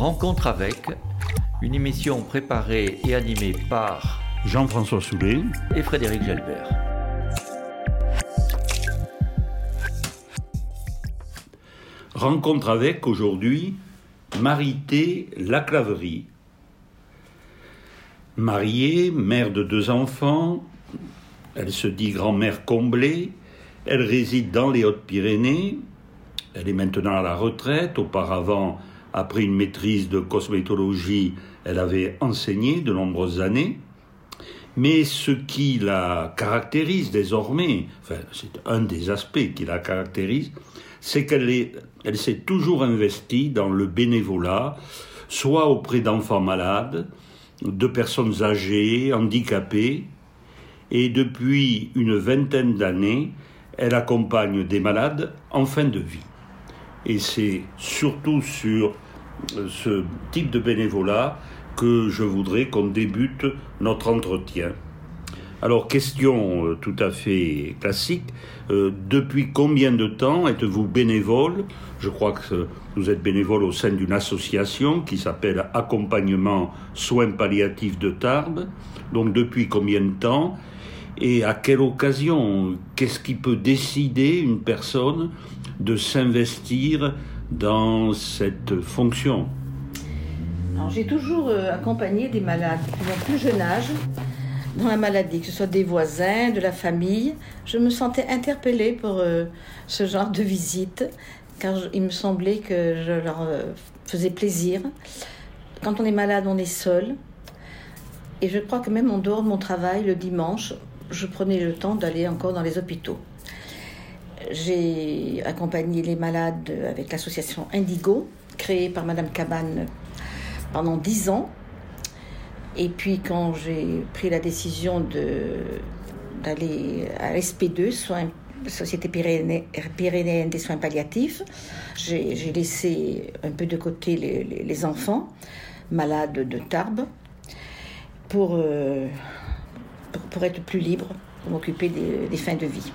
Rencontre avec, une émission préparée et animée par Jean-François Soulet et Frédéric Gelbert. Rencontre avec aujourd'hui Marité Laclaverie. Mariée, mère de deux enfants, elle se dit grand-mère comblée, elle réside dans les Hautes-Pyrénées, elle est maintenant à la retraite, auparavant, après une maîtrise de cosmétologie, elle avait enseigné de nombreuses années. Mais ce qui la caractérise désormais, enfin, c'est un des aspects qui la caractérise, c'est qu'elle elle s'est toujours investie dans le bénévolat, soit auprès d'enfants malades, de personnes âgées, handicapées, et depuis une vingtaine d'années, elle accompagne des malades en fin de vie. Et c'est surtout sur ce type de bénévolat que je voudrais qu'on débute notre entretien. Alors, question euh, tout à fait classique. Euh, depuis combien de temps êtes-vous bénévole? Je crois que vous êtes bénévole au sein d'une association qui s'appelle Accompagnement Soins Palliatifs de Tarbes. Donc, depuis combien de temps? Et à quelle occasion? Qu'est-ce qui peut décider une personne de s'investir dans cette fonction J'ai toujours euh, accompagné des malades mon plus jeune âge dans la maladie, que ce soit des voisins, de la famille. Je me sentais interpellée pour euh, ce genre de visite, car il me semblait que je leur euh, faisais plaisir. Quand on est malade, on est seul. Et je crois que même en dehors de mon travail, le dimanche, je prenais le temps d'aller encore dans les hôpitaux. J'ai accompagné les malades avec l'association Indigo, créée par Madame Cabane pendant dix ans. Et puis quand j'ai pris la décision d'aller à l'SP2, soins, Société pyrénéenne des soins palliatifs, j'ai laissé un peu de côté les, enfants malades de Tarbes pour, euh, pour, pour, être plus libre, pour m'occuper des fins de vie.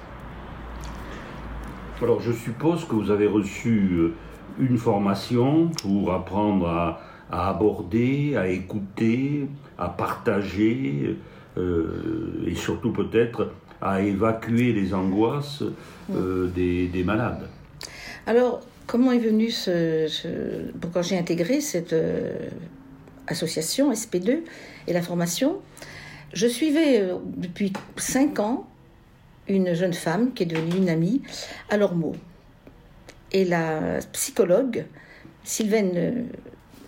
Alors je suppose que vous avez reçu euh, une formation pour apprendre à, aborder, à écouter, à partager euh, et surtout peut-être à évacuer les angoisses euh, des, malades. Alors comment est venu ce, pourquoi j'ai intégré cette association SP2 et la formation? Je suivais depuis cinq ans une jeune femme qui est devenue une amie à mots. Et la psychologue, Sylvaine,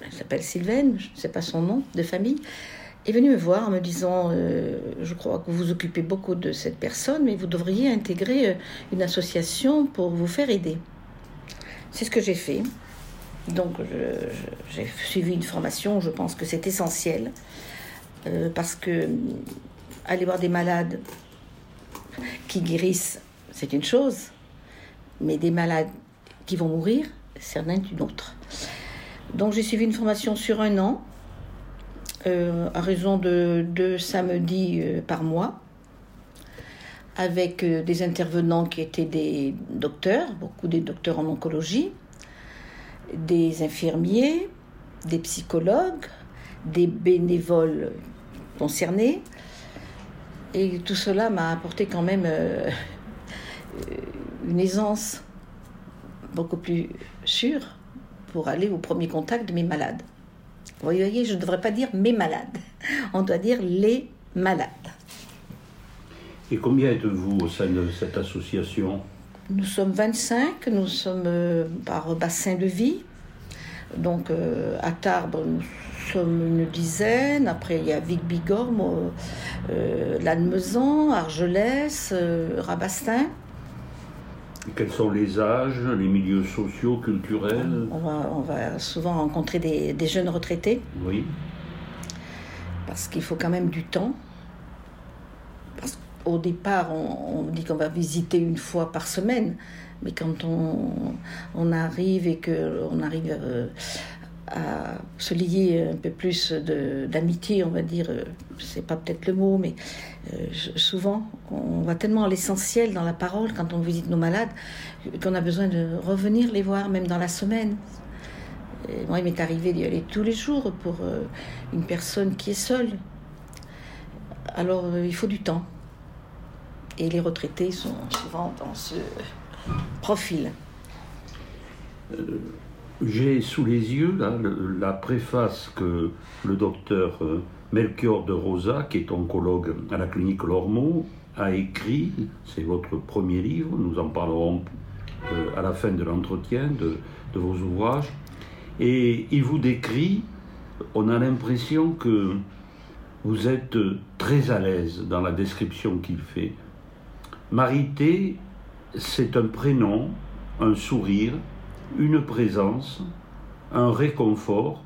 elle s'appelle Sylvaine, je ne sais pas son nom de famille, est venue me voir en me disant euh, Je crois que vous occupez beaucoup de cette personne, mais vous devriez intégrer euh, une association pour vous faire aider. C'est ce que j'ai fait. Donc, j'ai suivi une formation, je pense que c'est essentiel, euh, parce que aller voir des malades qui guérissent, c'est une chose, mais des malades qui vont mourir, c'est une autre. Donc j'ai suivi une formation sur un an, euh, à raison de deux samedis euh, par mois, avec euh, des intervenants qui étaient des docteurs, beaucoup des docteurs en oncologie, des infirmiers, des psychologues, des bénévoles concernés, et tout cela m'a apporté quand même euh, une aisance beaucoup plus sûre pour aller au premier contact de mes malades. Vous voyez, je ne devrais pas dire mes malades, on doit dire les malades. Et combien êtes-vous au sein de cette association? Nous sommes 25, nous sommes euh, par bassin de vie. Donc euh, à Tarbes, nous sommes une dizaine. Après, il y a Vic Bigorre, euh, Lannemezan, Argelès, euh, Rabastin. quels sont les âges, les milieux sociaux, culturels? On va, souvent rencontrer des, jeunes retraités. Oui. Parce qu'il faut quand même du temps. Parce qu'au départ, on, dit qu'on va visiter une fois par semaine. Mais quand on, arrive et qu'on arrive euh, à se lier un peu plus d'amitié, on va dire, euh, c'est pas peut-être le mot, mais euh, souvent on va tellement à l'essentiel dans la parole quand on visite nos malades qu'on a besoin de revenir les voir, même dans la semaine. Moi, il m'est arrivé d'y aller tous les jours pour une personne qui est seule. Alors, il faut du temps. Et les retraités sont souvent dans ce profil. Euh, J'ai sous les yeux la préface que le docteur euh, Melchior de Rosa, qui est oncologue à la clinique Lormeau, a écrit. C'est votre premier livre, nous en parlerons euh, à la fin de l'entretien de, de vos ouvrages. Et il vous décrit, on a l'impression que vous êtes très à l'aise dans la description qu'il fait. Marité, c'est un prénom, un sourire, une présence, un réconfort,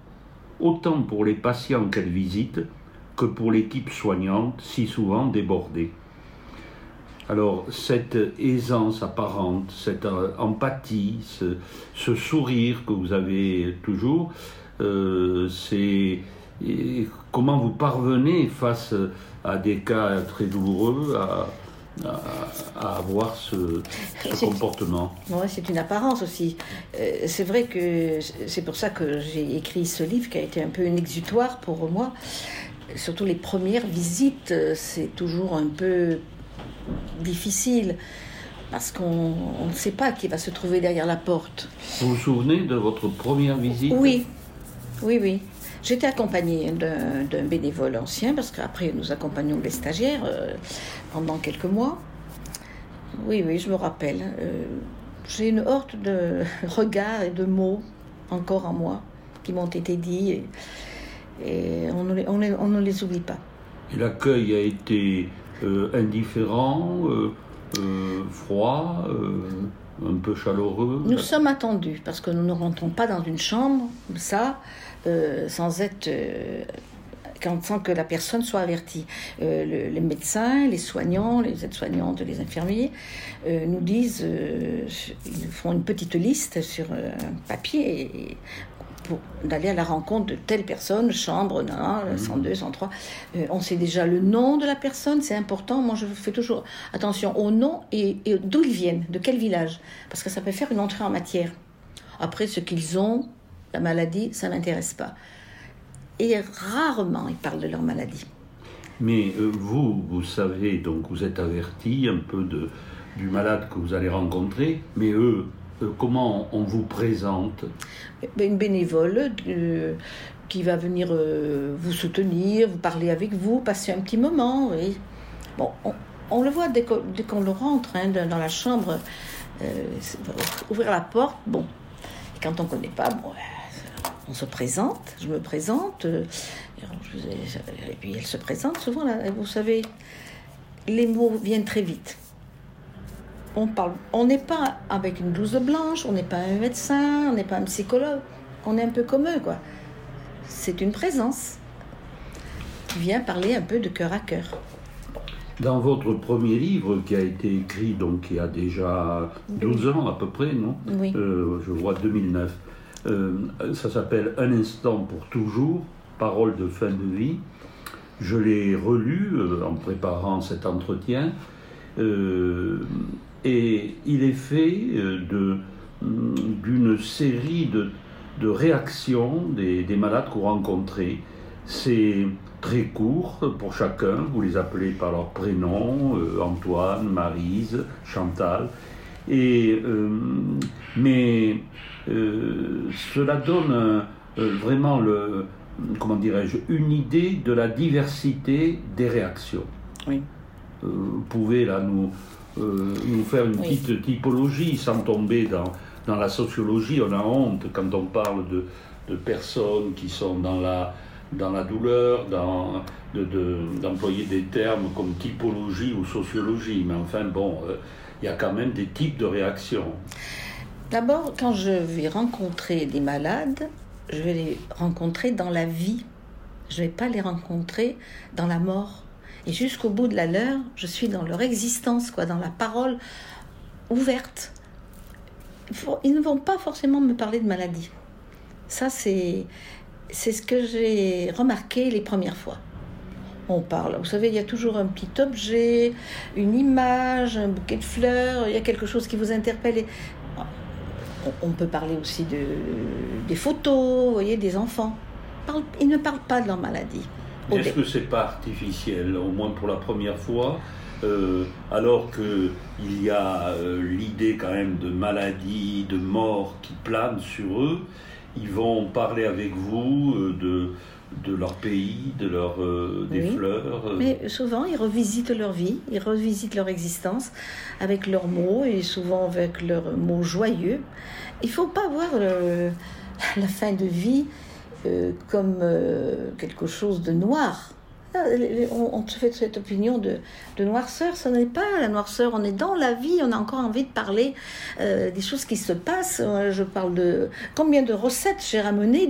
autant pour les patients qu'elle visite que pour l'équipe soignante, si souvent débordée. Alors, cette aisance apparente, cette euh, empathie, ce, sourire que vous avez toujours, euh, c'est comment vous parvenez face à des cas très douloureux à- à avoir ce, comportement. Ouais, c'est une apparence aussi. Euh, c'est vrai que c'est pour ça que j'ai écrit ce livre qui a été un peu un exutoire pour moi. Surtout les premières visites, c'est toujours un peu difficile parce qu'on on ne sait pas qui va se trouver derrière la porte. Vous vous souvenez de votre première visite? Oui, oui, oui. J'étais accompagnée d'un bénévole ancien parce qu'après nous accompagnons les stagiaires euh, pendant quelques mois. Oui, oui, je me rappelle. Euh, J'ai une horte de regards et de mots encore en moi qui m'ont été dits et, et on, ne les, on, les- on ne les oublie pas. L'accueil a été euh, indifférent, froid, un peu chaleureux? Nous sommes attendus parce que nous ne rentrons pas dans une chambre, comme ça, euh, sans être. euh, quand- sans que la personne soit avertie. Euh, le- les médecins, les soignants, les aides-soignantes, les infirmiers euh, nous disent, euh, ils font une petite liste sur un papier et- pour d'aller à la rencontre de telle personne, chambre, non, non, 102, 103. Euh, on sait déjà le nom de la personne, c'est important. Moi, je fais toujours attention au nom et, et d'où ils viennent, de quel village, parce que ça peut faire une entrée en matière. Après, ce qu'ils ont, la maladie, ça m'intéresse pas. Et rarement, ils parlent de leur maladie. Mais euh, vous, vous savez, donc vous êtes averti un peu de, du malade que vous allez rencontrer, mais eux, euh, comment on vous présente? Ben, Une bénévole euh, qui va venir vous soutenir, vous parler avec vous, passer un petit moment. Oui. Bon, on, on le voit dès qu'on le rentre hein, dans la chambre, ouvrir la porte. Bon, et quand on ne connaît pas, bon, on se présente, je me présente, euh, et puis elle se présente souvent. Là, vous savez, les mots viennent très vite. On parle, on n'est pas avec une blouse blanche, on n'est pas un médecin, on n'est pas un psychologue, on est un peu comme eux, quoi. C'est une présence qui vient parler un peu de cœur à cœur. Dans votre premier livre, qui a été écrit donc il y a déjà 12 ans à peu près, non? Oui. Euh, Je vois 2009. Euh, ça s'appelle Un instant pour toujours, parole de fin de vie. Je l'ai relu euh, en préparant cet entretien. Euh, et il est fait hum, d'une série de, réactions des, des malades que vous rencontrez. C'est très court pour chacun, vous les appelez par leur prénom, Antoine, Marise, Chantal. Et, euh, mais euh, cela donne euh, vraiment le, comment dirais-je, une idée de la diversité des réactions. Oui. Vous pouvez là nous, nous faire une Oui. petite typologie sans tomber dans, dans la sociologie. On a honte quand on parle de, de personnes qui sont dans la, dans la douleur, dans, de- de- d'employer des termes comme typologie ou sociologie. Mais enfin, bon, euh, il y a quand même des types de réactions. D'abord, quand je vais rencontrer des malades, je vais les rencontrer dans la vie. Je ne vais pas les rencontrer dans la mort. Et jusqu'au bout de la leur, je suis dans leur existence, quoi, dans la parole ouverte. Ils ne vont pas forcément me parler de maladie. Ça, c'est c'est ce que j'ai remarqué les premières fois. On parle, vous savez, il y a toujours un petit objet, une image, un bouquet de fleurs, il y a quelque chose qui vous interpelle. Et on, peut parler aussi de, des photos, vous voyez, des enfants. Ils ne parlent pas de leur maladie. Est-ce que c'est pas artificiel, au moins pour la première fois euh, alors qu'il y a euh, l'idée quand même de maladie, de mort qui plane sur eux, ils vont parler avec vous euh, de, de leur pays, de leur, des fleurs. Mais souvent, ils revisitent leur vie, ils revisitent leur existence avec leurs mots et souvent avec leurs mots joyeux. Il ne faut pas voir la fin de vie comme quelque chose de noir. Ah, on, se fait cette opinion de, noirceur. Ce n'est pas la noirceur. On est dans la vie. On a encore envie de parler euh, des choses qui se passent. Je parle de combien de recettes j'ai ramenées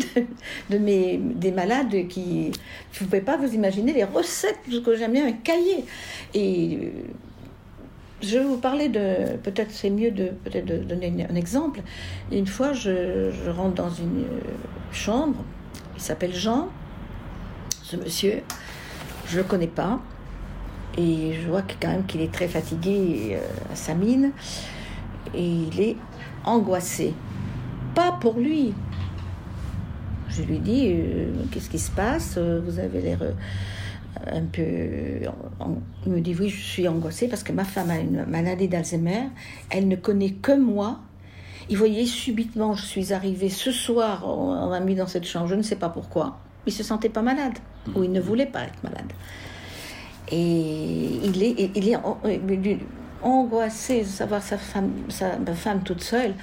de, mes, des malades qui. Vous ne pouvez pas vous imaginer les recettes, parce que j'aime bien un cahier. Et euh, je vais vous parler de. Peut-être c'est mieux de, peut-être de donner un exemple. Une fois, je, rentre dans une euh, chambre. Il s'appelle Jean, ce monsieur. Je ne le connais pas. Et je vois quand même qu'il est très fatigué euh, à sa mine. Et il est angoissé. Pas pour lui. Je lui dis euh, Qu'est-ce qui se passe? Vous avez l'air euh, un peu. Il me dit Oui, je suis angoissé parce que ma femme a une maladie d'Alzheimer. Elle ne connaît que moi. Il voyait subitement, je suis arrivée ce soir, on m'a mis dans cette chambre, je ne sais pas pourquoi. Il se sentait pas malade ou il ne voulait pas être malade. Et il est, il est angoissé de savoir sa femme, sa femme toute seule.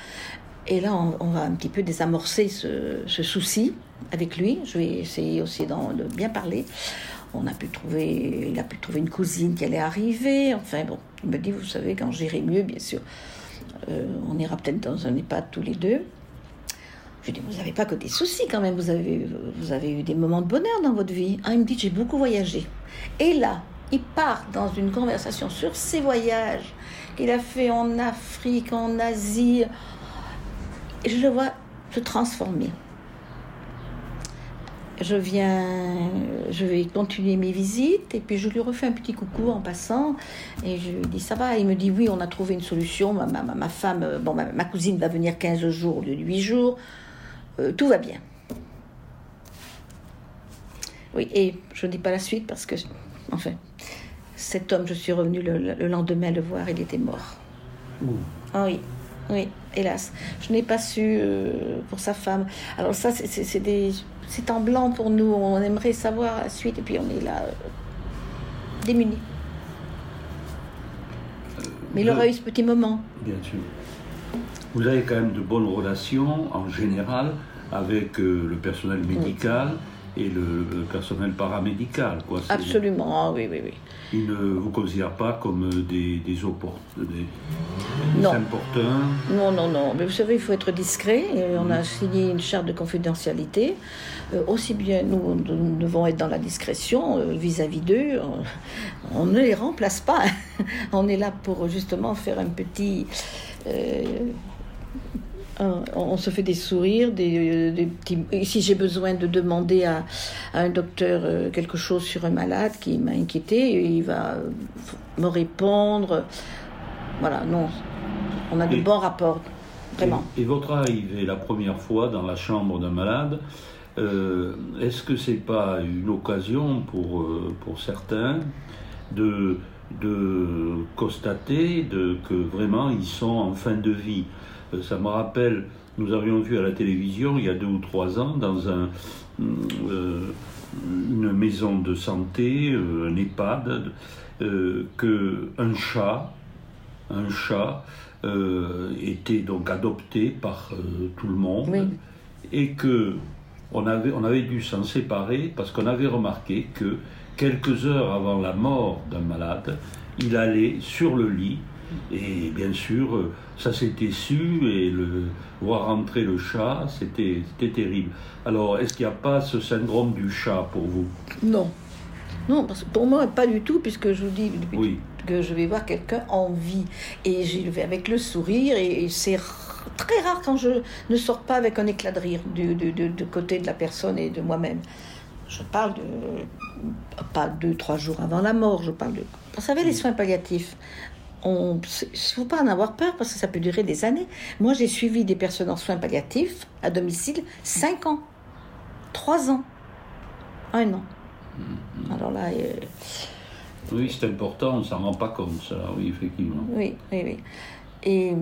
Et là, on, va un petit peu désamorcer ce, souci avec lui. Je vais essayer aussi de bien parler. On a pu trouver, il a pu trouver une cousine qui allait arriver. Enfin bon, il me dit, vous savez, quand j'irai mieux, bien sûr, euh, on ira peut-être dans un EHPAD tous les deux. Je lui dis, vous n'avez pas que des soucis quand même, vous avez, vous avez eu des moments de bonheur dans votre vie. Ah, il me dit, j'ai beaucoup voyagé. Et là, il part dans une conversation sur ses voyages qu'il a fait en Afrique, en Asie. Je le vois se transformer. Je viens, je vais continuer mes visites et puis je lui refais un petit coucou en passant et je lui dis ça va? Il me dit oui, on a trouvé une solution. Ma femme, bon, ma, ma, cousine va venir 15 jours au lieu de 8 jours. Euh, tout va bien. Oui, et je ne dis pas la suite parce que, enfin, cet homme, je suis revenue le, lendemain le voir, il était mort. Ah oui, oui, hélas. Je n'ai pas su euh, pour sa femme. Alors ça, c'est des... C'est en blanc pour nous. On aimerait savoir la suite et puis on est là, euh, démunis. Mais il aura eu ce petit moment. Bien sûr. Vous avez quand même de bonnes relations en général avec euh, le personnel médical et le, personnel paramédical. Quoi. Absolument, ah oui, oui, oui. Ils ne vous considèrent pas comme des, des, des, non. Non, non, non. Mais vous savez, il faut être discret. on a signé une charte de confidentialité. Euh, aussi bien nous, nous, devons être dans la discrétion euh, vis-à-vis d'eux. On, ne les remplace pas. on est là pour justement faire un petit on se fait des sourires, des, petits... Si j'ai besoin de demander à, un docteur euh, quelque chose sur un malade qui m'a inquiété, il va me répondre. Voilà, non. On a de bons rapports, vraiment. Et, votre arrivée la première fois dans la chambre d'un malade, euh, est-ce que c'est pas une occasion pour, euh, pour certains de, de constater de, que vraiment ils sont en fin de vie. Euh, ça me rappelle, nous avions vu à la télévision il y a deux ou trois ans dans un, euh, une maison de santé, euh, un EHPAD, que un chat, un chat était donc adopté par tout le monde et que on avait, on avait dû s'en séparer parce qu'on avait remarqué que quelques heures avant la mort d'un malade, il allait sur le lit et bien sûr, euh, ça s'était su et le, voir rentrer le chat, c'était terrible. Alors, est-ce qu'il n'y a pas ce syndrome du chat pour vous? Non. Non, parce que pour moi, pas du tout, puisque je vous dis que je vais voir quelqu'un en vie. Et j'y vais avec le sourire, et c'est très rare quand je ne sors pas avec un éclat de rire du, du côté de la personne et de moi-même. Je parle de. Pas deux, trois jours avant la mort, je parle de. Vous savez, les soins palliatifs, il ne faut pas en avoir peur parce que ça peut durer des années. Moi, j'ai suivi des personnes en soins palliatifs à domicile 5 ans, 3 ans, 1 an. Mhm. Alors là, euh, Oui, c'est important, on ne s'en rend pas compte, ça, oui, effectivement. oui, oui, oui. Et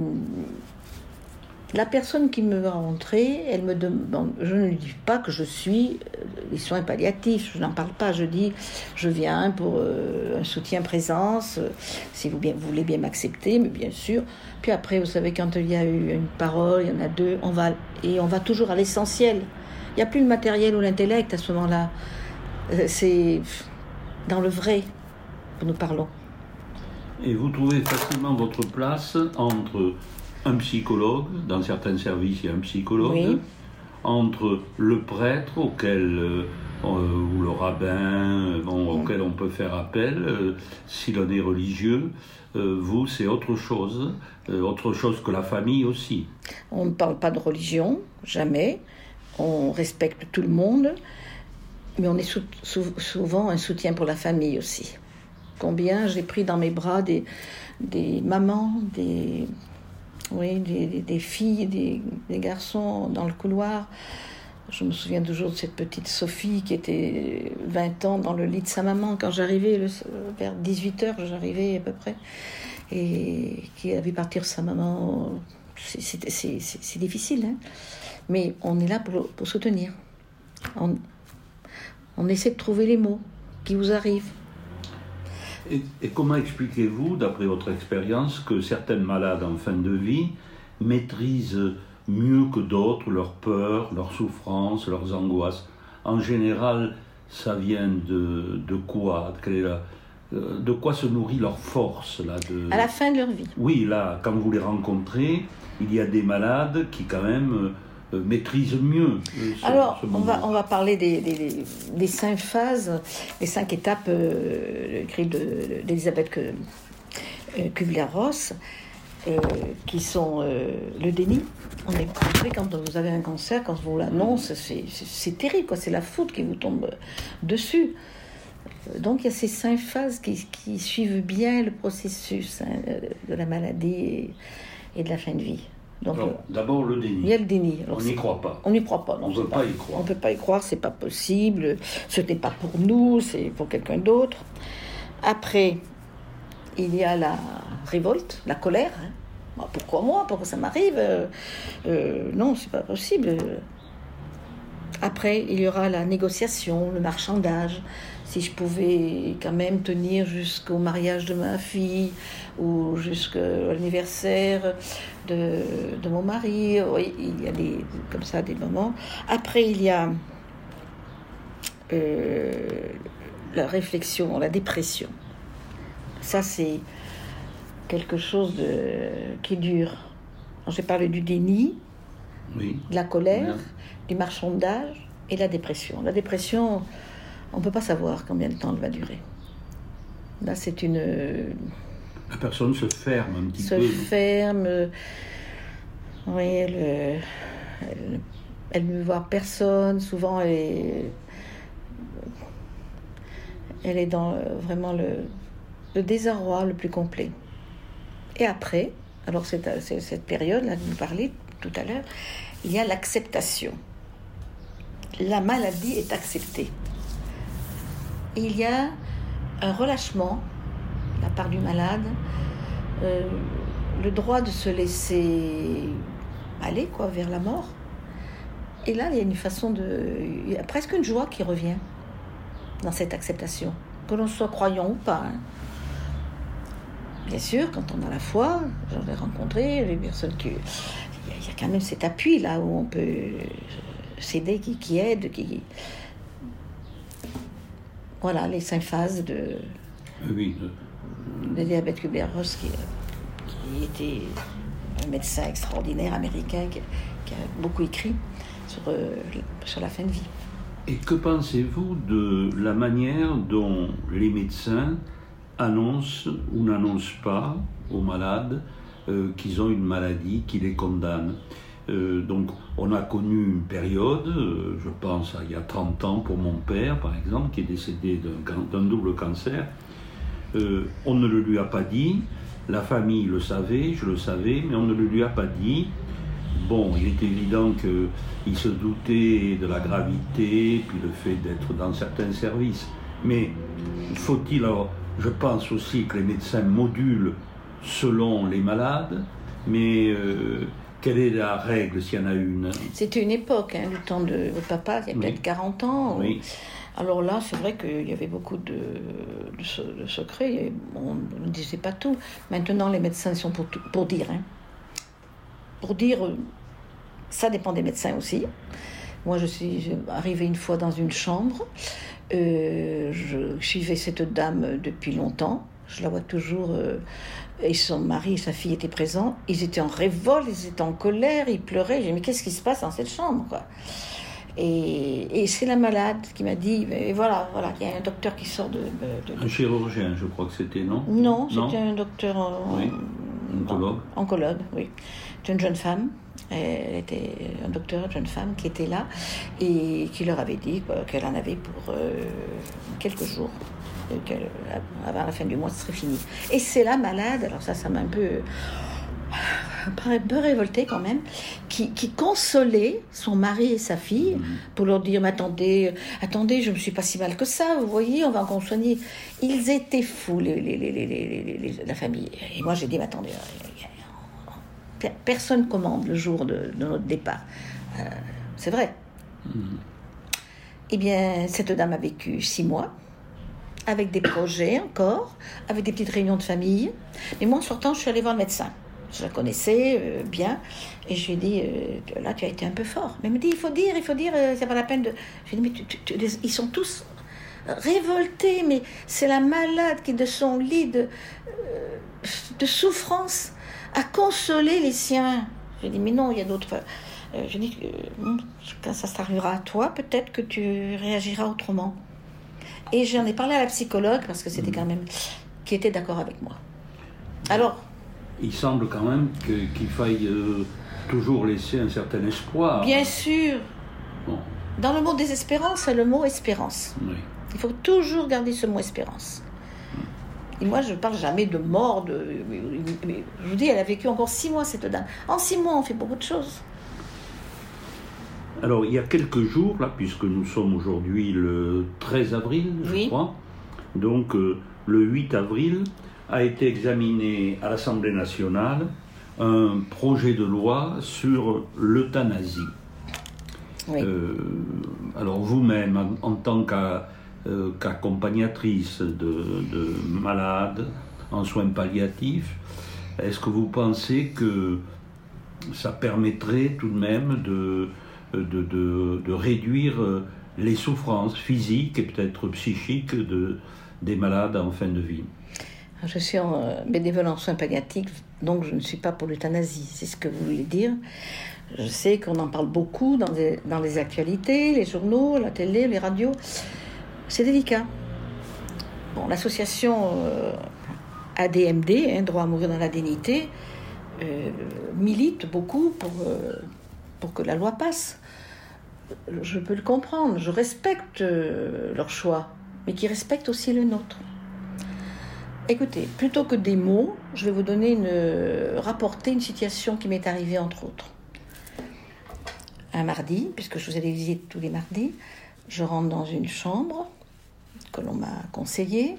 la personne qui me va rentrer, elle me demande, je ne dis pas que je suis euh, les soins palliatifs, je n'en parle pas, je dis je viens pour euh, un soutien présence, euh, si vous, voulez bien m'accepter, mais bien sûr. Puis après, vous savez, quand il y a eu une parole, il y en a deux, on va, et on va toujours à l'essentiel. Il n'y a plus le matériel ou l'intellect à ce moment-là. C'est dans le vrai que nous parlons. Et vous trouvez facilement votre place entre un psychologue, dans certains services il y a un psychologue, Oui. entre le prêtre auquel, euh, euh, ou le rabbin euh, auquel on peut faire appel, euh, si l'on est religieux, Euh, vous c'est autre chose, autre chose que la famille aussi. On ne parle pas de religion, jamais. On respecte tout le monde, mais on est sou- sou- souvent un soutien pour la famille aussi. Combien j'ai pris dans mes bras des, des mamans, des, oui, des, filles, des, garçons dans le couloir. Je me souviens toujours de cette petite Sophie qui était 20 ans dans le lit de sa maman quand j'arrivais, vers 18h, j'arrivais à peu près, et qui a vu partir sa maman. C'est- difficile, hein mais on est là pour, soutenir. On essaie de trouver les mots qui vous arrivent. Et, et comment expliquez-vous, d'après votre expérience, que certaines malades en fin de vie maîtrisent mieux que d'autres leurs peurs, leurs souffrances, leurs angoisses? En général, ça vient de, de quoi? Quelle est la- euh, De quoi se nourrit leur force là, de... À la fin de leur vie. Oui, là, quand vous les rencontrez, il y a des malades qui quand même euh, maîtrisent mieux. euh, ce- Alors, ce on va, on va parler des, des- des cinq phases, les cinq étapes euh, écrites de- d'Elisabeth Ku- euh, Kubler-Ross, euh, qui sont euh, le déni. On est savez, quand vous avez un cancer, quand on vous l'annonce, c'est terrible. C'est la foudre qui vous tombe dessus. Donc il y a ces cinq phases qui, qui suivent bien le processus hein, de la maladie et de la fin de vie. Donc Alors, D'abord le il déni. y a le déni. Alors, On n'y croit pas. on n'y croit pas. non, On ne veut pas y croire. On peut pas y croire, c'est pas possible. Ce n'est pas pour nous, c'est pour quelqu'un d'autre. Après, il y a la révolte, la colère. hein. Bah, Pourquoi moi? Pourquoi ça m'arrive? Euh, euh, Non, c'est pas possible. Après, il y aura la négociation, le marchandage. Si je pouvais quand même tenir jusqu'au mariage de ma fille ou jusqu'à l'anniversaire de, de mon mari. Oui, il y a des, comme ça des moments. Après, il y a euh, la réflexion, la dépression. Ça, c'est quelque chose de, qui dure. J'ai parlé du déni, Oui. de la colère. Du marchandage et la dépression. La dépression, on ne peut pas savoir combien de temps elle va durer. Là, c'est une, La personne se ferme un petit se peu. ferme. Oui, elle, elle, elle ne voit personne. Souvent, elle est, elle est dans vraiment le, le désarroi le plus complet. Et après, alors c'est cette période-là dont vous parlez tout à l'heure, il y a l'acceptation. La maladie est acceptée. Il y a un relâchement de la part du malade, euh, le droit de se laisser aller quoi vers la mort. Et là, il y a une façon de, presque une joie qui revient dans cette acceptation, que l'on soit croyant ou pas. hein. Bien sûr, quand on a la foi, j'en ai rencontré les personnes qui, il y a quand même cet appui là où on peut euh, s'aider, qui, qui aide, qui, voilà les cinq phases de, Oui. d'Elisabeth Kubler-Ross, qui, qui était un médecin extraordinaire américain qui, qui a beaucoup écrit sur, euh, sur la fin de vie. Et que pensez-vous de la manière dont les médecins annoncent ou n'annoncent pas aux malades euh, qu'ils ont une maladie qui les condamne? Euh, donc, on a connu une période, euh, je pense à il y a 30 ans pour mon père, par exemple, qui est décédé d'un double cancer. Euh, on ne le lui a pas dit, La famille le savait, je le savais, mais on ne le lui a pas dit. Bon, il est évident qu'il se doutait de la gravité, puis le fait d'être dans certains services. Mais faut-il alors, je pense aussi que les médecins modulent selon les malades, mais quelle est la règle s'il y en a une C'était une époque, hein, le temps de votre papa, il y a peut-être 40 ans. Oui. Alors là, c'est vrai qu'il y avait beaucoup de, de, secrets. on ne disait pas tout. Maintenant, les médecins sont pour, pour dire. Hein. Pour dire, euh, ça dépend des médecins aussi. Moi, je suis arrivée une fois dans une chambre. Euh, je suivais cette dame depuis longtemps. Je la vois toujours. Euh, et son mari et sa fille étaient présents. Ils étaient en révolte, ils étaient en colère, ils pleuraient. J'ai dit, mais qu'est-ce qui se passe dans cette chambre quoi? Et, c'est la malade qui m'a dit, et voilà, voilà, il y a un docteur qui sort de... Un chirurgien, je crois que c'était, non? Non, c'était un docteur... oui. Oncologue Oncologue, oui. C'est une jeune femme. Elle était un docteur, une jeune femme qui était là et qui leur avait dit qu'elle en avait pour euh, quelques jours. Avant la fin du mois, ce serait fini. Et c'est la malade, alors ça, ça m'a un peu un peu révolté quand même, qui, qui, consolait son mari et sa fille mhm. pour leur dire, mais attendez, attendez, je ne me suis pas si mal que ça, vous voyez, on va encore soigner. Ils étaient fous, les, les, les, la famille. Et moi, j'ai dit, mais attendez, euh, personne commande le jour de, notre départ. Euh, c'est vrai. Mhm. Eh bien, cette dame a vécu six mois avec des projets encore, avec des petites réunions de famille. Mais moi, en sortant, je suis allée voir le médecin je la connaissais euh, bien, et je lui ai dit, euh, là, tu as été un peu fort. Mais elle me dit, il faut dire, il faut dire, euh, c'est pas la peine de... Je lui ai dit, mais ils sont tous révoltés, mais c'est la malade qui, de son lit de, de souffrance, a consolé les siens. J'ai dit, mais non, il y a d'autres... je dis, quand ça s'arrivera à toi, peut-être que tu réagiras autrement. Et j'en ai parlé à la psychologue, parce que c'était mmh. quand même... qui était d'accord avec moi. Alors, il semble quand même qu'il faille euh, toujours laisser un certain espoir. Bien sûr. Dans le mot désespérance, c'est le mot espérance. Il faut toujours garder ce mot espérance. Et moi, je ne parle jamais de mort. De... Je vous dis, elle a vécu encore six mois, cette dame. En six mois, on fait beaucoup de choses. Alors, il y a quelques jours, là, puisque nous sommes aujourd'hui le 13 avril, je crois, donc euh, le 8 avril, a été examiné à l'Assemblée nationale un projet de loi sur l'euthanasie. Euh, alors vous-même, en, tant euh, qu'accompagnatrice de, malades en soins palliatifs, est-ce que vous pensez que ça permettrait tout de même de, de, de réduire les souffrances physiques et peut-être psychiques de, des malades en fin de vie je suis en euh, bénévole en soins palliatifs, donc je ne suis pas pour l'euthanasie, c'est ce que vous voulez dire. Je sais qu'on en parle beaucoup dans, dans les actualités, les journaux, la télé, les radios. C'est délicat. Bon, l'association euh, ADMD, hein, droit à mourir dans la dignité, euh, milite beaucoup pour, pour que la loi passe. Je peux le comprendre, je respecte leur choix, mais qui respectent aussi le nôtre. Écoutez, plutôt que des mots, je vais vous donner une, rapporter une situation qui m'est arrivée entre autres. Un mardi, puisque je vous ai des visites tous les mardis, je rentre dans une chambre que l'on m'a conseillée.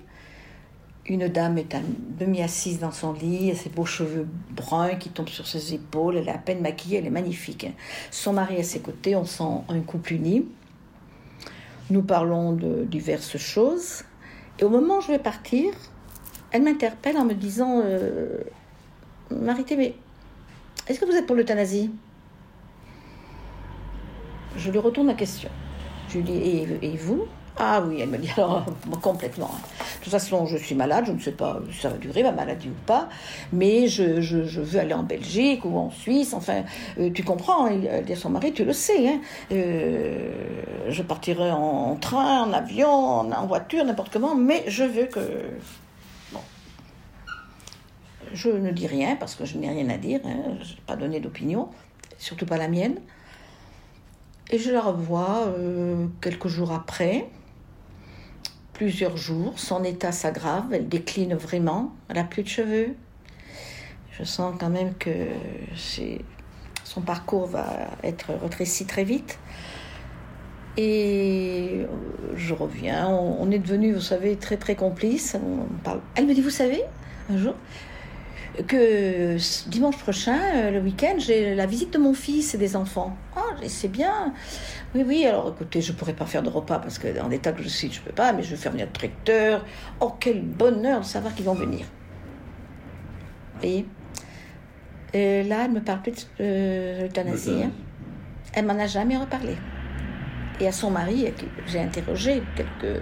Une dame est demi-assise dans son lit, ses beaux cheveux bruns qui tombent sur ses épaules, elle est à peine maquillée, elle est magnifique. Son mari à ses côtés, on sent un couple uni. Nous parlons de diverses choses. Et au moment où je vais partir, elle m'interpelle en me disant euh, Marité, mais est-ce que vous êtes pour l'euthanasie? Je lui retourne la question. Je lui dis Et, vous? Ah oui, elle me dit alors complètement. De toute façon, je suis malade, je ne sais pas si ça va durer, ma maladie ou pas, mais je, veux aller en Belgique ou en Suisse, enfin, euh, tu comprends, elle dit à son mari, tu le sais, hein, euh, je partirai en train, en avion, en voiture, n'importe comment, mais je veux que je ne dis rien parce que je n'ai rien à dire, hein, je n'ai pas donné d'opinion, surtout pas la mienne. Et je la revois euh, quelques jours après, plusieurs jours, son état s'aggrave, elle décline vraiment, elle n'a plus de cheveux, Je sens quand même que son parcours va être rétréci très vite. Et je reviens, on, est devenus, vous savez, très très complices. Elle me dit, vous savez, un jour, que dimanche prochain, euh, le week-end, j'ai la visite de mon fils et des enfants. Dis, c'est bien. Oui, oui, alors écoutez, je ne pourrais pas faire de repas parce que dans l'état que je suis, je ne peux pas, mais je vais faire venir le traiteur. Oh, quel bonheur de savoir qu'ils vont venir. Vous voyez Et là, elle me parle plus de euh, l'euthanasie. hein. Elle m'en a jamais reparlé. Et à son mari, que j'ai interrogé quelques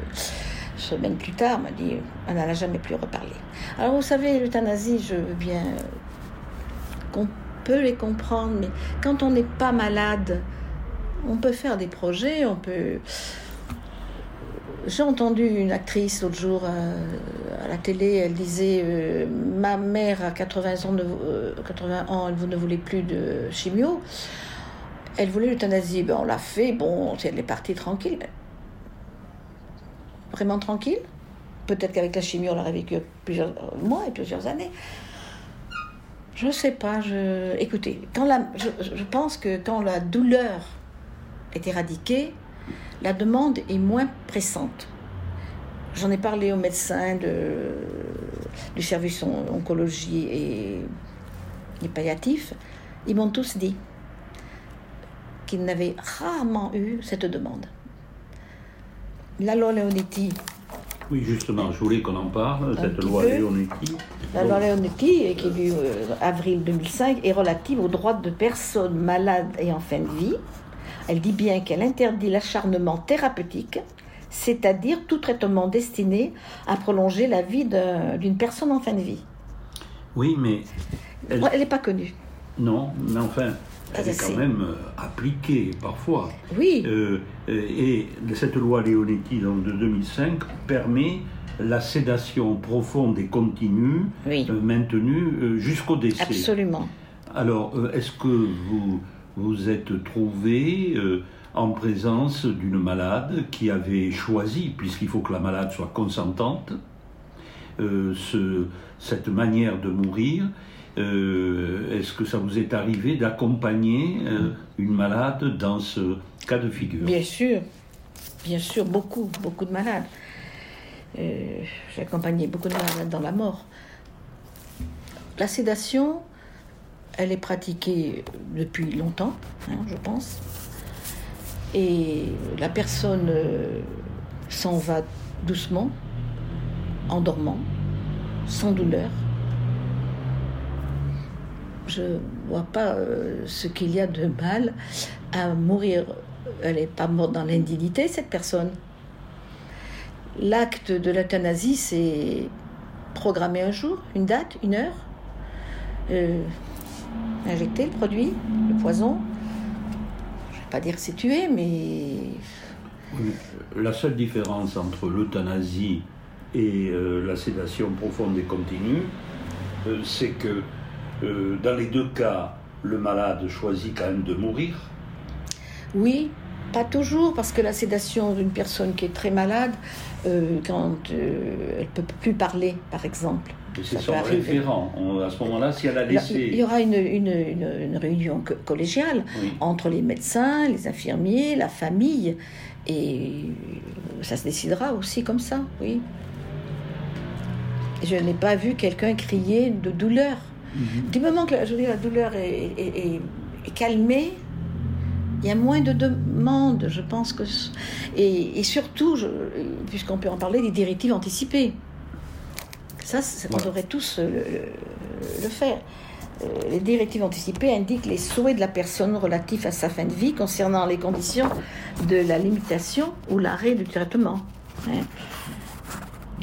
semaines plus tard, m'a dit elle n'en a jamais plus reparlé. Alors vous savez, l'euthanasie, je veux bien euh, qu'on peut les comprendre, mais quand on n'est pas malade, on peut faire des projets, on peut. J'ai entendu une actrice l'autre jour euh, à la télé, elle disait euh, Ma mère à 80 ans, ne- euh, 80 ans, elle ne voulait plus de chimio. Elle voulait l'euthanasie. Ben, on l'a fait, bon, elle est partie tranquille. Vraiment tranquille. Peut-être qu'avec la chimio, elle aurait vécu plusieurs mois et plusieurs années. Je ne sais pas. Je... Écoutez, je pense que quand la douleur est éradiquée, la demande est moins pressante. J'en ai parlé aux médecins de, du service on- oncologie et, et palliatif. Ils m'ont tous dit qu'ils n'avaient rarement eu cette demande. La loi Leonetti, Oui, justement, je voulais qu'on en parle, cette loi peu. Leonetti. la loi Leonetti, qui est du euh, avril 2005, est relative aux droits de personnes malades et en fin de vie. Elle dit bien qu'elle interdit l'acharnement thérapeutique, c'est-à-dire tout traitement destiné à prolonger la vie d'un- d'une personne en fin de vie. Oui, mais elle- n'est pas connue. non, mais enfin, elle Ah, est quand même euh, appliquée parfois. Oui, Euh, euh, et cette loi Leonetti donc, de 2005 permet la sédation profonde et continue oui, euh, maintenue jusqu'au décès. absolument. Alors, est-ce que vous vous êtes trouvé euh, en présence d'une malade qui avait choisi, puisqu'il faut que la malade soit consentante, euh, ce- cette manière de mourir euh, Est-ce que ça vous est arrivé d'accompagner une malade dans ce cas de figure? Bien sûr, bien sûr, beaucoup, beaucoup de malades. J'ai accompagné beaucoup de malades dans la mort. La sédation, elle est pratiquée depuis longtemps, hein, je pense. Et la personne euh, s'en va doucement, en dormant, sans douleur. Je ne vois pas euh, ce qu'il y a de mal à mourir. Elle n'est pas morte dans l'indignité, cette personne. L'acte de l'euthanasie, c'est programmer un jour, une date, une heure, euh, injecter le produit, le poison. Je ne vais pas dire c'est tuer, mais La seule différence entre l'euthanasie et euh, la sédation profonde et continue, euh, c'est que euh, dans les deux cas, le malade choisit quand même de mourir. Oui, pas toujours, parce que la sédation d'une personne qui est très malade, euh, quand euh, elle peut plus parler, par exemple. C'est son référent. On- à ce moment-là, si elle a Là, Il y laissé. aura une, une, une- une réunion co- collégiale Oui. entre les médecins, les infirmiers, la famille, et ça se décidera aussi comme ça, oui. Je n'ai pas vu quelqu'un crier de douleur. Mhm. Du moment que la, je veux dire, la douleur est, est- est- est calmée, il y a moins de demandes, je pense que. Et, et surtout, puisqu'on peut en parler, des directives anticipées. Ça, on devrait tous euh, le, le faire. Euh, Les directives anticipées indiquent les souhaits de la personne relatifs à sa fin de vie concernant les conditions de la limitation ou l'arrêt du traitement. hein.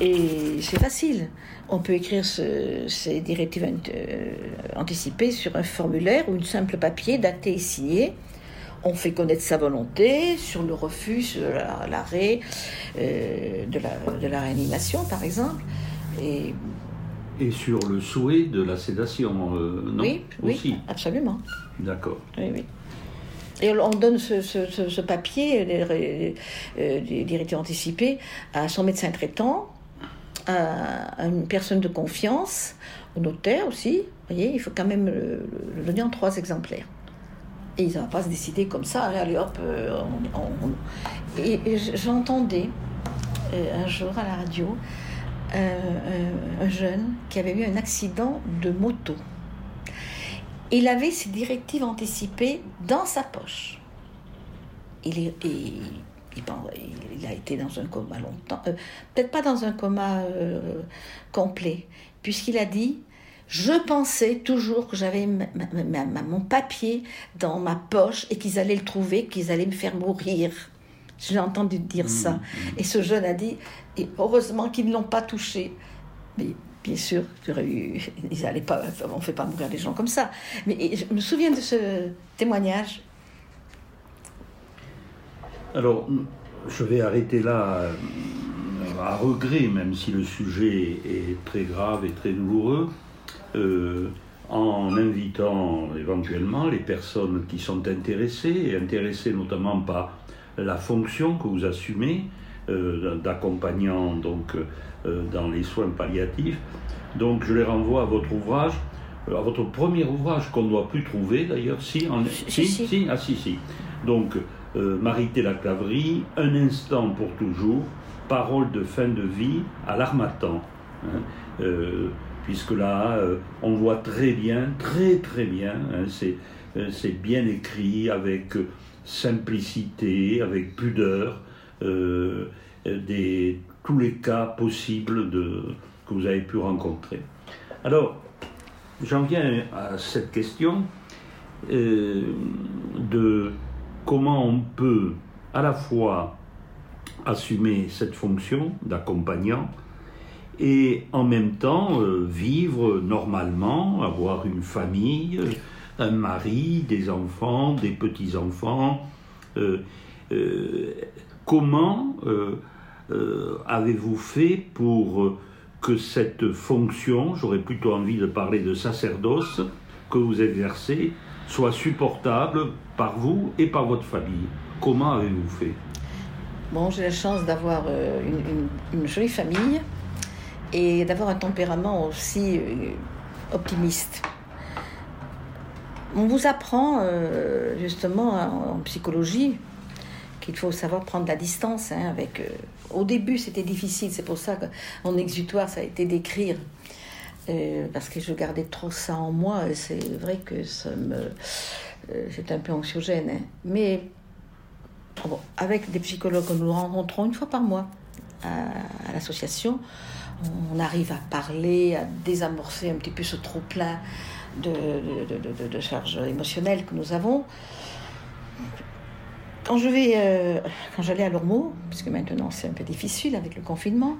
Et c'est facile. On peut écrire ce- ces directives euh, anticipées sur un formulaire ou une simple papier daté et signé. On fait connaître sa volonté sur le refus, sur la- l'arrêt euh, de, la, de la réanimation, par exemple. Et Et sur le souhait de la sédation, euh, non? Oui, Aussi. oui, absolument. D'accord. Oui, oui. Et on donne ce, ce- ce- ce papier, euh, des directives anticipées, à son médecin traitant, à, à une personne de confiance au notaire aussi. Vous voyez, il faut quand même le, le donner en trois exemplaires. Et ils ne vont pas se décider comme ça, hein, allez hop. euh, on- Et, j'entendais euh, un jour à la radio euh, un, un jeune qui avait eu un accident de moto. Il avait ses directives anticipées dans sa poche. Il, a été dans un coma longtemps, peut-être pas dans un coma complet, puisqu'il a dit Je pensais toujours que j'avais mon papier dans ma poche et qu'ils allaient le trouver, qu'ils allaient me faire mourir. Je l'ai entendu dire ça. Et ce jeune a dit et Heureusement qu'ils ne l'ont pas touché. Mais bien sûr, eu- ils allaient pas, on ne fait pas mourir les gens comme ça. Mais je me souviens de ce témoignage. Alors, je vais arrêter là, euh, à regret, même si le sujet est très grave et très douloureux, euh, en invitant éventuellement les personnes qui sont intéressées, et intéressées notamment par la fonction que vous assumez euh, d'accompagnant donc euh, dans les soins palliatifs. Donc, je les renvoie à votre ouvrage, à votre premier ouvrage qu'on ne doit plus trouver d'ailleurs, si, en, Si, si. ah si, si. Donc, euh, Marité Laclaverie, Un instant pour toujours, parole de fin de vie à l'armatan. hein. Puisque là, euh, on voit très bien, très très bien, hein, c'est, euh, c'est bien écrit avec euh, simplicité, avec pudeur, tous les cas possibles que vous avez pu rencontrer. Alors, j'en viens à cette question de comment on peut à la fois assumer cette fonction d'accompagnant et en même temps euh, vivre normalement, avoir une famille, euh, un mari, des enfants, des petits-enfants. Euh, comment avez-vous fait pour que cette fonction, j'aurais plutôt envie de parler de sacerdoce, que vous exercez, soit supportable par vous et par votre famille? Comment avez-vous fait? Bon, j'ai la chance d'avoir une jolie famille et d'avoir un tempérament aussi euh, optimiste. On vous apprend euh, justement en, psychologie qu'il faut savoir prendre la distance hein, avec. euh, au début, c'était difficile, c'est pour ça que mon exutoire, ça a été d'écrire. Parce que je gardais trop ça en moi, c'est vrai que ça me. c'est un peu anxiogène. hein. Mais avec des psychologues que nous rencontrons une fois par mois à l'association, on arrive à parler, à désamorcer un petit peu ce trop-plein de, de, de, charges émotionnelles que nous avons. Quand je vais, euh, quand j'allais à Lormeau, puisque maintenant c'est un peu difficile avec le confinement,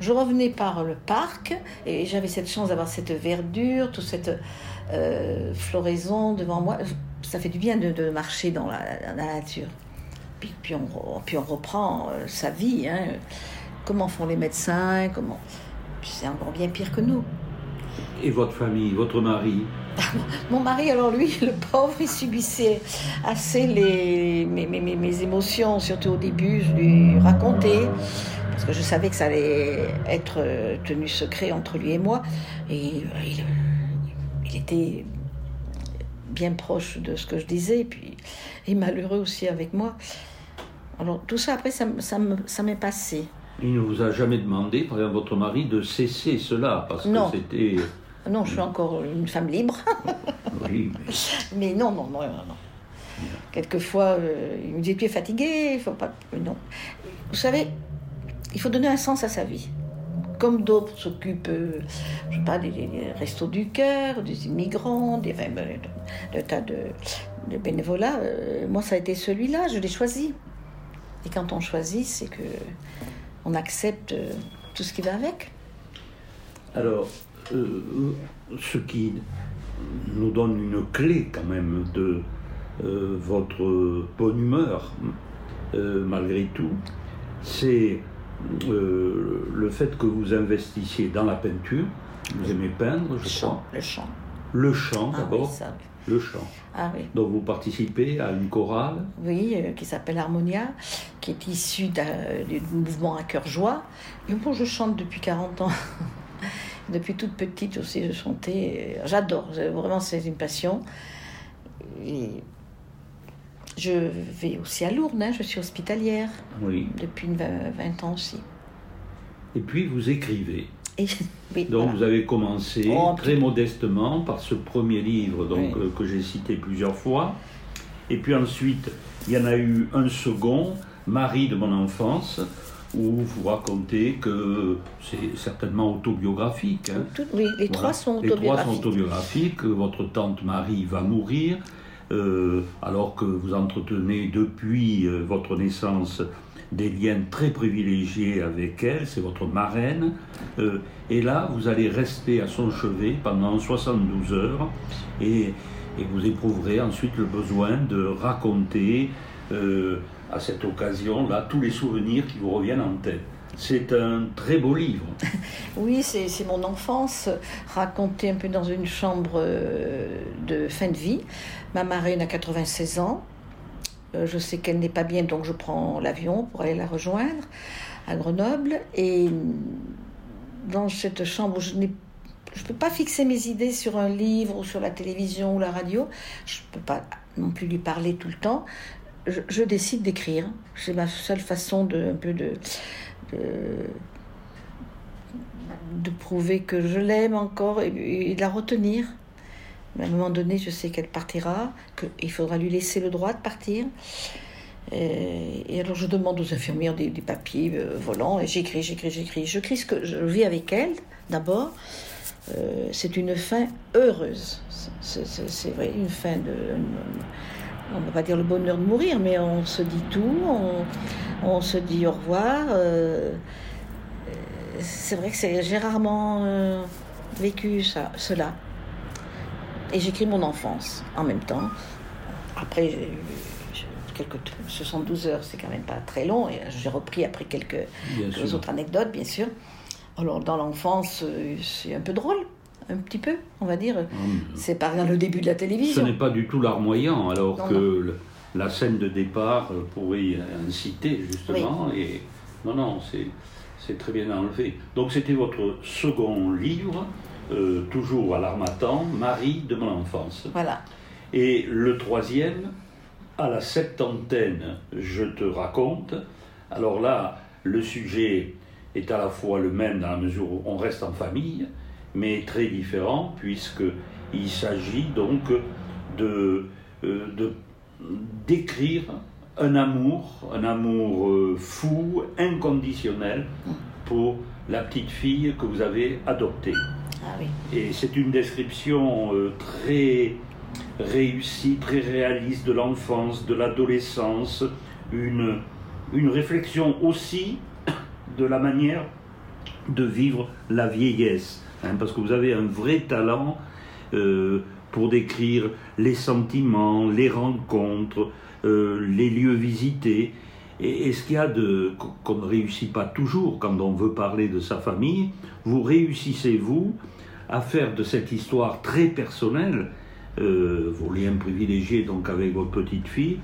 je revenais par le parc et j'avais cette chance d'avoir cette verdure, toute cette euh, floraison devant moi. Ça fait du bien de, marcher dans la, nature. Puis, puis, on, puis on reprend euh, sa vie. hein. Comment font les médecins comment... C'est encore bien pire que nous. Et votre famille, votre mari Mon mari, alors lui, le pauvre, il subissait assez les, mes, mes, mes- mes émotions, surtout au début. Je lui racontais, parce que je savais que ça allait être euh, tenu secret entre lui et moi. Et euh, il, il était bien proche de ce que je disais, et puis et malheureux aussi avec moi. Alors tout ça, après, ça m'est passé. Il ne vous a jamais demandé, par exemple, votre mari, de cesser cela, parce Non. que c'était... Non, je suis encore une femme libre. Oui, mais Mais non, non, non, non. non. Quelquefois, euh, il me dit, tu es fatigué, il faut pas... Non. Vous savez, il faut donner un sens à sa vie. Comme d'autres s'occupent, euh, je sais pas, des, restos du cœur, des immigrants, des enfin, ben, de, de tas de, de bénévolat, euh, moi, ça a été celui-là, je l'ai choisi. Et quand on choisit, c'est que on accepte euh, tout ce qui va avec. Alors, euh, ce qui nous donne une clé quand même de euh, votre bonne humeur, euh, malgré tout, c'est euh, le fait que vous investissiez dans la peinture. Vous aimez peindre, Le je chant, crois. le chant. Le chant Ah oui, d'abord. Le chant. Ah oui. Donc vous participez à une chorale. oui, euh, qui s'appelle Harmonia, qui est issu d'un- du mouvement à cœur joie. Et moi, je chante depuis 40 ans. Depuis toute petite aussi, je chantais. J'adore. Vraiment, c'est une passion. Et je vais aussi à Lourdes, hein, je suis hospitalière. Oui. Depuis 20 ans aussi. Et puis vous écrivez. Et, oui, Donc voilà. vous avez commencé Oh, très modestement par ce premier livre donc, Oui. euh, que j'ai cité plusieurs fois. Et puis ensuite, il y en a eu un second, Marie de mon enfance, où vous racontez que c'est certainement autobiographique. hein. Tout- oui, les Voilà. trois sont Les trois autobiographiques. sont autobiographiques. Votre tante Marie va mourir, euh, alors que vous entretenez depuis euh, votre naissance des liens très privilégiés avec elle, c'est votre marraine. Euh, et là, vous allez rester à son chevet pendant 72 heures et, et vous éprouverez ensuite le besoin de raconter euh, à cette occasion-là tous les souvenirs qui vous reviennent en tête. C'est un très beau livre. Oui, c'est mon enfance racontée un peu dans une chambre euh, de fin de vie. Ma marraine a 96 ans. Euh, Je sais qu'elle n'est pas bien, donc je prends l'avion pour aller la rejoindre à Grenoble. Et dans cette chambre, où je n'ai je ne peux pas fixer mes idées sur un livre ou sur la télévision ou la radio. Je ne peux pas non plus lui parler tout le temps. Je, décide d'écrire. C'est ma seule façon de un peu de, de prouver que je l'aime encore et de la retenir. À un moment donné, je sais qu'elle partira, qu'il faudra lui laisser le droit de partir. Et, alors je demande aux infirmières des, papiers euh, volants et j'écris, j'écris, j'écris. Je ce que je vis avec elle d'abord. Euh, c'est une fin heureuse. C'est- vrai, une fin de. On ne va pas dire le bonheur de mourir, mais on se dit tout, on, se dit au revoir. euh, c'est vrai que j'ai rarement vécu cela. Et j'écris mon enfance en même temps. Après, quelques 72 heures, c'est quand même pas très long. Et j'ai repris après quelques, autres anecdotes, bien sûr. Alors, dans l'enfance, euh, c'est un peu drôle, un petit peu, on va dire. C'est par exemple le début de la Ce télévision. n'est pas du tout larmoyant, alors Non, que non. la scène de départ euh, pourrait y inciter, justement. Et non, non, c'est très bien enlevé. Donc, c'était votre second livre, euh, toujours à l'Armatan, Marie de mon enfance. Voilà. Et le troisième, à la septantaine, je te raconte. Alors là, le sujet est à la fois le même dans la mesure où on reste en famille, mais très différent, puisqu'il s'agit donc de, euh, de d'écrire un amour, un amour euh, fou, inconditionnel pour la petite fille que vous avez adoptée. Ah. Et c'est une description euh, très réussie, très réaliste de l'enfance, de l'adolescence, une, une réflexion aussi de la manière de vivre la vieillesse. hein, parce que vous avez un vrai talent euh, pour décrire les sentiments, les rencontres, euh, les lieux visités. Et, ce qu'il y a de qu'on ne réussit pas toujours quand on veut parler de sa famille, vous réussissez vous à faire de cette histoire très personnelle, euh, vos liens privilégiés donc avec votre petite fille,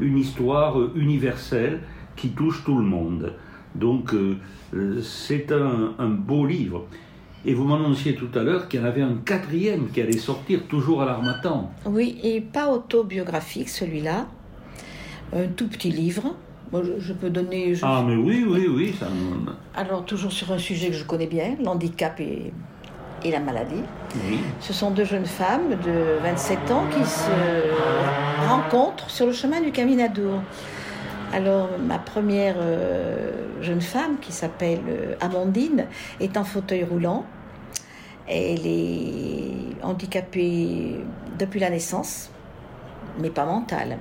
une histoire universelle qui touche tout le monde. Donc euh, c'est un, un beau livre. Et vous m'annonciez tout à l'heure qu'il y en avait un quatrième qui allait sortir toujours à l'Armatan. Oui, et pas autobiographique celui-là. Un tout petit livre. Moi, je, je peux donner. je- Ah mais oui, oui, oui, ça... Alors, toujours sur un sujet que je connais bien, l'handicap et, et la maladie. Oui. Ce sont deux jeunes femmes de 27 ans qui se rencontrent sur le chemin du Caminado. Alors, ma première euh, jeune femme, qui s'appelle euh, Amandine, est en fauteuil roulant. Elle est handicapée depuis la naissance, mais pas mentale.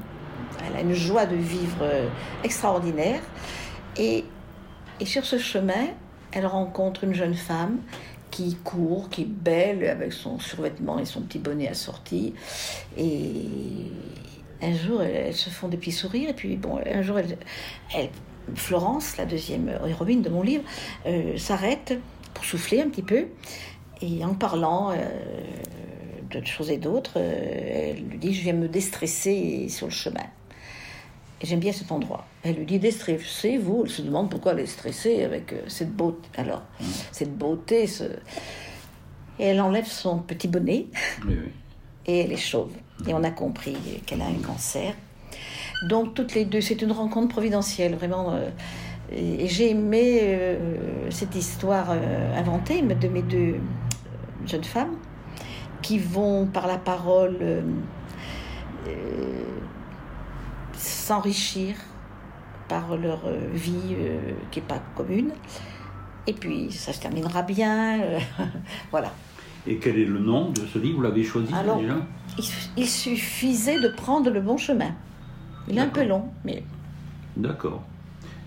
Elle a une joie de vivre euh, extraordinaire. Et, et sur ce chemin, elle rencontre une jeune femme qui court, qui est belle, avec son survêtement et son petit bonnet assorti. Et un jour, elles, se font des petits sourires. Et puis, bon, un jour, elle, elle- Florence, la deuxième héroïne de mon livre, euh, s'arrête pour souffler un petit peu. Et en parlant euh, de choses et d'autres, euh, elle lui dit Je viens me déstresser sur le chemin. Et j'aime bien cet endroit. Elle lui dit Déstressez-vous. Elle se demande pourquoi elle est stressée avec euh, cette beauté. Alors, cette beauté, ce- Et elle enlève son petit bonnet Oui, oui. et elle est chauve. Et on a compris qu'elle a un cancer. Donc toutes les deux, c'est une rencontre providentielle, vraiment. euh, et j'ai aimé euh, cette histoire euh, inventée de mes deux jeunes femmes qui vont par la parole euh, euh, s'enrichir par leur euh, vie qui n'est pas commune. Et puis ça se terminera bien. voilà. Et quel est le nom de ce livre? Vous l'avez choisi Alors, déjà? Il, il suffisait de prendre le bon chemin. Il est un peu long, mais D'accord.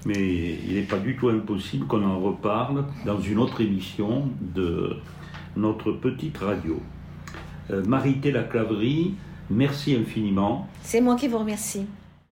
Mais il n'est pas du tout impossible qu'on en reparle dans une autre émission de notre petite radio. Euh, Marité Laclaverie, merci infiniment. c'est moi qui vous remercie.